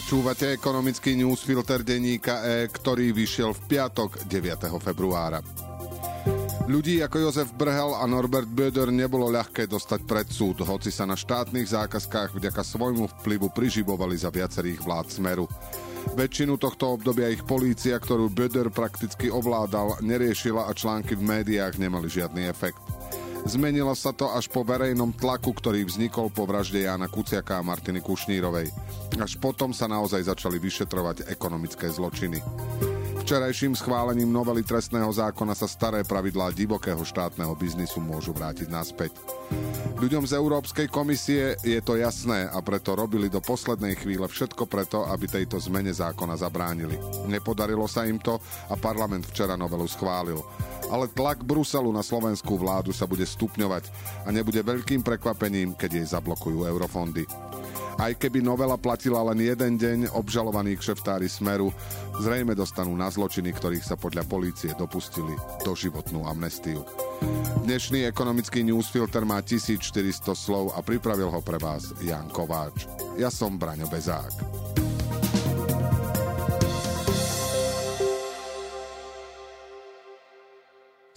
Počúvate ekonomický newsfilter denníka E, ktorý vyšiel v piatok 9. februára. Ľudí ako Jozef Brhel a Norbert Böder nebolo ľahké dostať pred súd, hoci sa na štátnych zákazkách vďaka svojmu vplyvu priživovali za viacerých vlád Smeru. Väčšinu tohto obdobia ich polícia, ktorú Böder prakticky ovládal, neriešila a články v médiách nemali žiadny efekt. Zmenilo sa to až po verejnom tlaku, ktorý vznikol po vražde Jána Kuciaka a Martiny Kušnírovej. Až potom sa naozaj začali vyšetrovať ekonomické zločiny. Včerajším schválením novely trestného zákona sa staré pravidlá divokého štátneho biznisu môžu vrátiť naspäť. Ľuďom z Európskej komisie je to jasné a preto robili do poslednej chvíle všetko preto, aby tejto zmene zákona zabránili. Nepodarilo sa im to a parlament včera novelu schválil. Ale tlak Bruselu na slovenskú vládu sa bude stupňovať a nebude veľkým prekvapením, keď jej zablokujú eurofondy. Aj keby novela platila len jeden deň, obžalovaní kšeftári Smeru zrejme dostanú na zločiny, ktorých sa podľa polície dopustili doživotnú amnestiu. Dnešný ekonomický newsfilter má 1400 slov a pripravil ho pre vás Jan Kováč. Ja som Braňo Bezák.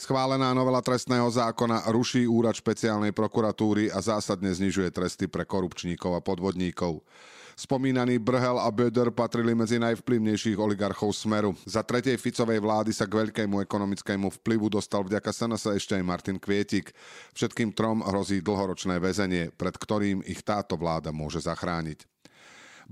Schválená novela trestného zákona ruší úrad špeciálnej prokuratúry a zásadne znižuje tresty pre korupčníkov a podvodníkov. Spomínaný Brhel a Böder patrili medzi najvplyvnejších oligarchov Smeru. Za tretej Ficovej vlády sa k veľkému ekonomickému vplyvu dostal vďaka SNS ešte aj Martin Kvietik. Všetkým trom hrozí dlhoročné väzenie, pred ktorým ich táto vláda môže zachrániť.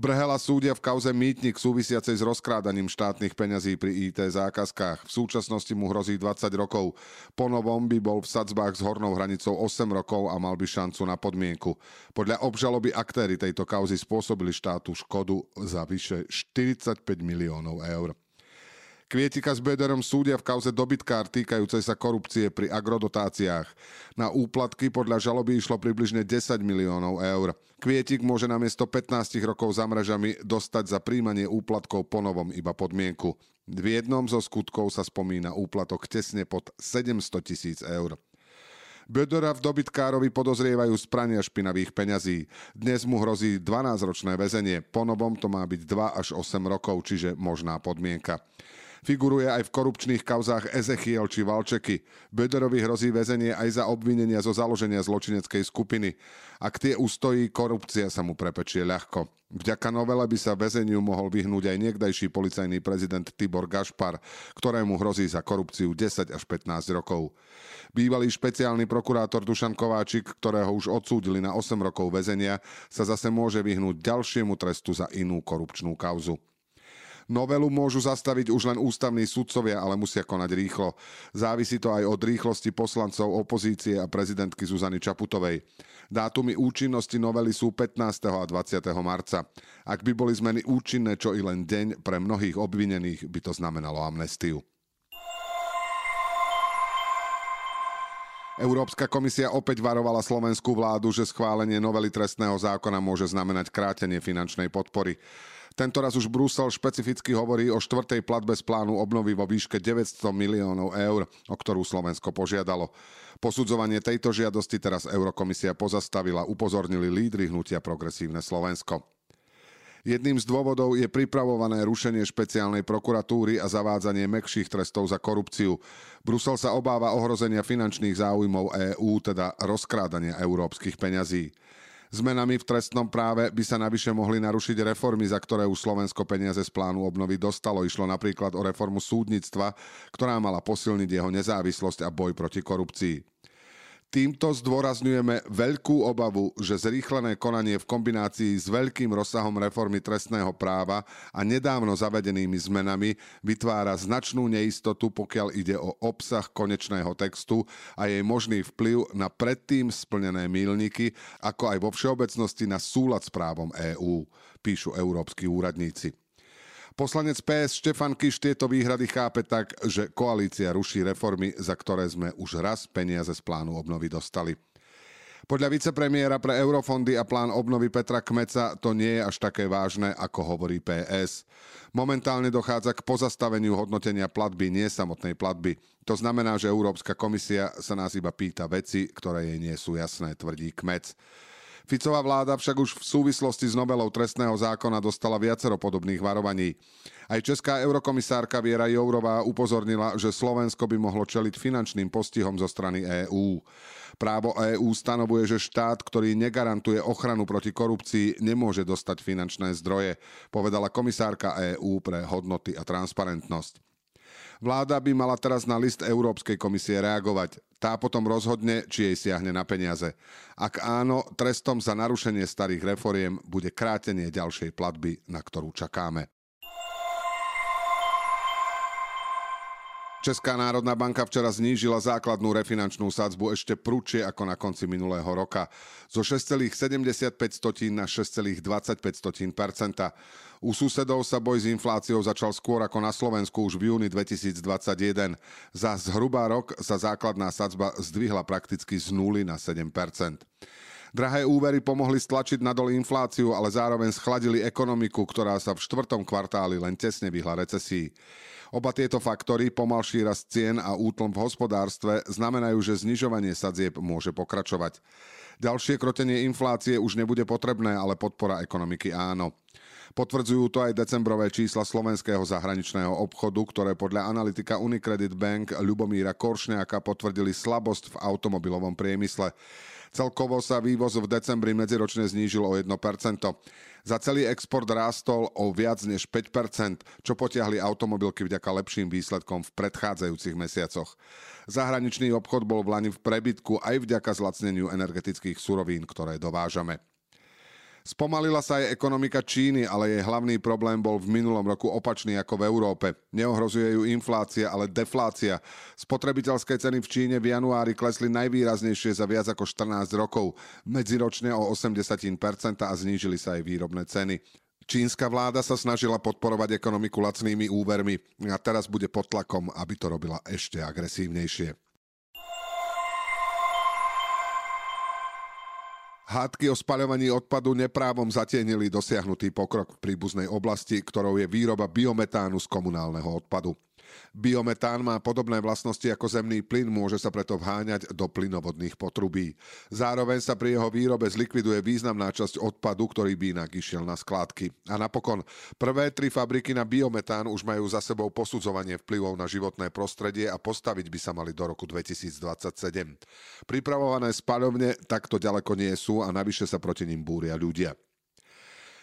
Brhela súdia v kauze mýtnik súvisiacej s rozkrádaním štátnych peňazí pri IT zákazkách. V súčasnosti mu hrozí 20 rokov. Po novom by bol v sadzbách s hornou hranicou 8 rokov a mal by šancu na podmienku. Podľa obžaloby aktéry tejto kauzy spôsobili štátu škodu za vyše 45 miliónov eur. Kvietika s Bederom súdia v kauze dobytkár týkajúcej sa korupcie pri agrodotáciách. Na úplatky podľa žaloby išlo približne 10 miliónov eur. Kvietik môže namiesto 15 rokov za mrežami dostať za príjmanie úplatkov ponovom iba podmienku. V jednom zo skutkov sa spomína úplatok tesne pod 700 tisíc eur. Bödora v dobytkárovi podozrievajú z prania špinavých peňazí. Dnes mu hrozí 12-ročné väzenie, ponovom to má byť 2 až 8 rokov, čiže možná podmienka. Figuruje aj v korupčných kauzách Ezechiel či Valčeky. Böderovi hrozí väzenie aj za obvinenia zo založenia zločineckej skupiny. Ak tie ustojí, korupcia sa mu prepečie ľahko. Vďaka novele by sa väzeniu mohol vyhnúť aj niekdajší policajný prezident Tibor Gašpar, ktorému hrozí za korupciu 10 až 15 rokov. Bývalý špeciálny prokurátor Dušan Kováčik, ktorého už odsúdili na 8 rokov väzenia, sa zase môže vyhnúť ďalšiemu trestu za inú korupčnú kauzu. Novelu môžu zastaviť už len ústavní sudcovia, ale musia konať rýchlo. Závisí to aj od rýchlosti poslancov opozície a prezidentky Zuzany Čaputovej. Dátumy účinnosti novely sú 15. a 20. marca. Ak by boli zmeny účinné čo i len deň, pre mnohých obvinených by to znamenalo amnestiu. Európska komisia opäť varovala slovenskú vládu, že schválenie novely trestného zákona môže znamenať krátenie finančnej podpory. Tento raz už Brusel špecificky hovorí o štvrtej platbe z plánu obnovy vo výške 900 miliónov eur, o ktorú Slovensko požiadalo. Posudzovanie tejto žiadosti teraz Eurokomisia pozastavila, upozornili lídry hnutia Progresívne Slovensko. Jedným z dôvodov je pripravované rušenie špeciálnej prokuratúry a zavádzanie mekších trestov za korupciu. Brusel sa obáva ohrozenia finančných záujmov EÚ, teda rozkrádania európskych peňazí. Zmenami v trestnom práve by sa navyše mohli narušiť reformy, za ktoré už Slovensko peniaze z plánu obnovy dostalo. Išlo napríklad o reformu súdnictva, ktorá mala posilniť jeho nezávislosť a boj proti korupcii. Týmto zdôrazňujeme veľkú obavu, že zrýchlené konanie v kombinácii s veľkým rozsahom reformy trestného práva a nedávno zavedenými zmenami vytvára značnú neistotu, pokiaľ ide o obsah konečného textu a jej možný vplyv na predtým splnené mílniky, ako aj vo všeobecnosti na súlad s právom EÚ, píšu európsky úradníci. Poslanec PS Štefan Kiš tieto výhrady chápe tak, že koalícia ruší reformy, za ktoré sme už raz peniaze z plánu obnovy dostali. Podľa vicepremiéra pre eurofondy a plán obnovy Petra Kmeca to nie je až také vážne, ako hovorí PS. Momentálne dochádza k pozastaveniu hodnotenia platby, nie samotnej platby. To znamená, že Európska komisia sa nás iba pýta veci, ktoré jej nie sú jasné, tvrdí Kmec. Ficová vláda však už v súvislosti s novelou trestného zákona dostala viacero podobných varovaní. Aj česká eurokomisárka Viera Jourová upozornila, že Slovensko by mohlo čeliť finančným postihom zo strany EÚ. Právo EÚ stanovuje, že štát, ktorý negarantuje ochranu proti korupcii, nemôže dostať finančné zdroje, povedala komisárka EÚ pre hodnoty a transparentnosť. Vláda by mala teraz na list Európskej komisie reagovať. Tá potom rozhodne, či jej siahne na peniaze. Ak áno, trestom za narušenie starých reforiem bude krátenie ďalšej platby, na ktorú čakáme. Česká národná banka včera znížila základnú refinančnú sadzbu ešte prúčie ako na konci minulého roka. Zo 6,75 na 6,25 U susedov sa boj s infláciou začal skôr ako na Slovensku už v júni 2021. Za zhruba rok sa základná sadzba zdvihla prakticky z 0 na 7 Drahé úvery pomohli stlačiť nadol infláciu, ale zároveň schladili ekonomiku, ktorá sa v štvrtom kvartáli len tesne vyhla recesii. Oba tieto faktory, pomalší rast cien a útlm v hospodárstve, znamenajú, že znižovanie sadzieb môže pokračovať. Ďalšie krotenie inflácie už nebude potrebné, ale podpora ekonomiky áno. Potvrdzujú to aj decembrové čísla slovenského zahraničného obchodu, ktoré podľa analytika Unicredit Bank Ľubomíra Koršňáka potvrdili slabosť v automobilovom priemysle. Celkovo sa vývoz v decembri medziročne znížil o 1%. Za celý export rástol o viac než 5%, čo potiahli automobilky vďaka lepším výsledkom v predchádzajúcich mesiacoch. Zahraničný obchod bol v Lani v prebytku aj vďaka zlacneniu energetických surovín, ktoré dovážame. Spomalila sa aj ekonomika Číny, ale jej hlavný problém bol v minulom roku opačný ako v Európe. Neohrozuje ju inflácia, ale deflácia. Spotrebiteľské ceny v Číne v januári klesli najvýraznejšie za viac ako 14 rokov, medziročne o 80% a znížili sa aj výrobné ceny. Čínska vláda sa snažila podporovať ekonomiku lacnými úvermi a teraz bude pod tlakom, aby to robila ešte agresívnejšie. Hádky o spaľovaní odpadu neprávom zatienili dosiahnutý pokrok v príbuznej oblasti, ktorou je výroba biometánu z komunálneho odpadu. Biometán má podobné vlastnosti ako zemný plyn, môže sa preto vháňať do plynovodných potrubí. Zároveň sa pri jeho výrobe zlikviduje významná časť odpadu, ktorý by inak išiel na skládky. A napokon, prvé tri fabriky na biometán už majú za sebou posudzovanie vplyvov na životné prostredie a postaviť by sa mali do roku 2027. Pripravované spaľovne takto ďaleko nie sú a navyše sa proti ním búria ľudia.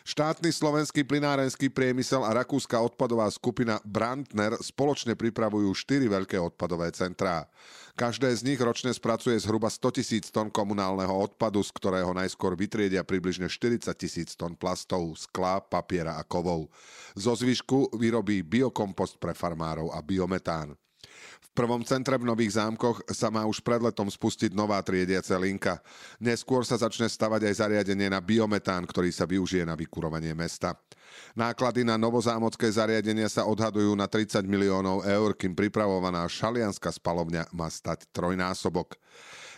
Štátny slovenský plinárenský priemysel a rakúska odpadová skupina Brandner spoločne pripravujú štyri veľké odpadové centrá. Každé z nich ročne spracuje zhruba 100 tisíc tón komunálneho odpadu, z ktorého najskôr vytriedia približne 40 tisíc tón plastov, skla, papiera a kovov. Zo zvyšku vyrobí biokompost pre farmárov a biometán. Prvom centre v Nových zámkoch sa má už pred letom spustiť nová triediaca linka. Neskôr sa začne stavať aj zariadenie na biometán, ktorý sa využije na vykurovanie mesta. Náklady na novozámocké zariadenia sa odhadujú na 30 miliónov eur, kým pripravovaná šalianská spalovňa má stať trojnásobok.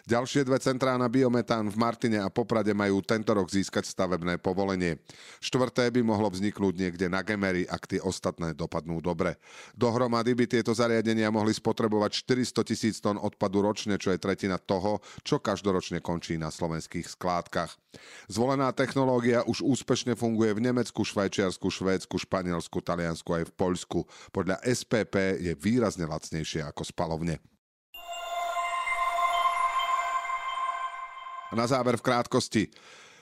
Ďalšie dve centrá na biometán v Martine a Poprade majú tento rok získať stavebné povolenie. Štvrté by mohlo vzniknúť niekde na Gemery, ak tie ostatné dopadnú dobre. Dohromady by tieto zariadenia mohli spotrebovať 400 tisíc tón odpadu ročne, čo je tretina toho, čo každoročne končí na slovenských skládkach. Zvolená technológia už úspešne funguje v Nemecku, Švajčiarsku, Švédsku, Španielsku, Taliansku aj v Poľsku. Podľa SPP je výrazne lacnejšie ako spalovne. A na záver v krátkosti.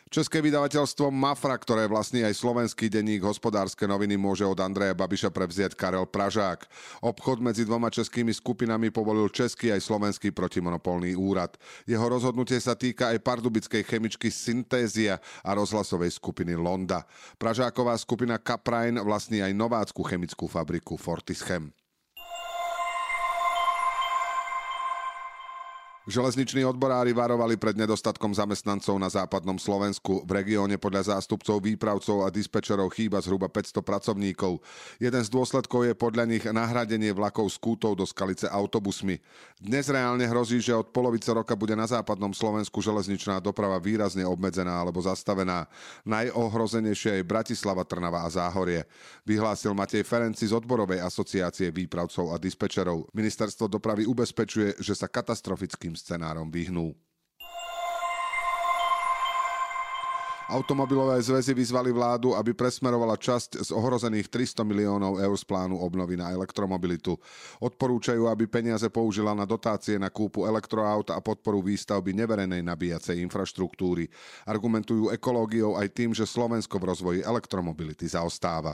České vydavateľstvo Mafra, ktoré vlastní aj slovenský denník hospodárske noviny, môže od Andreja Babiša prevziať Karel Pražák. Obchod medzi dvoma českými skupinami povolil Český aj slovenský protimonopolný úrad. Jeho rozhodnutie sa týka aj pardubickej chemičky Syntézia a rozhlasovej skupiny Londa. Pražáková skupina Kaprajn vlastní aj novácku chemickú fabriku Fortischem. Železniční odborári varovali pred nedostatkom zamestnancov na západnom Slovensku. V regióne podľa zástupcov výpravcov a dispečerov chýba zhruba 500 pracovníkov. Jeden z dôsledkov je podľa nich nahradenie vlakov z kútov do Skalice autobusmi. Dnes reálne hrozí, že od polovice roka bude na západnom Slovensku železničná doprava výrazne obmedzená alebo zastavená. Najohrozenejšie je Bratislava, Trnava a Záhorie. Vyhlásil Matej Ferenci z odborovej asociácie výpravcov a dispečerov. Ministerstvo dopravy ubezpečuje, že sa katastrofickým scenárom vyhnú. Automobilové zväzy vyzvali vládu, aby presmerovala časť z ohrozených 300 miliónov eur z plánu obnovy na elektromobilitu. Odporúčajú, aby peniaze použila na dotácie na kúpu elektroaut a podporu výstavby neverejnej nabíjacej infraštruktúry. Argumentujú ekológiou aj tým, že Slovensko v rozvoji elektromobility zaostáva.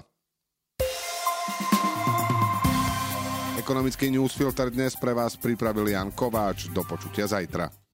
Ekonomický newsfilter dnes pre vás pripravil Jan Kováč. Do počutia zajtra.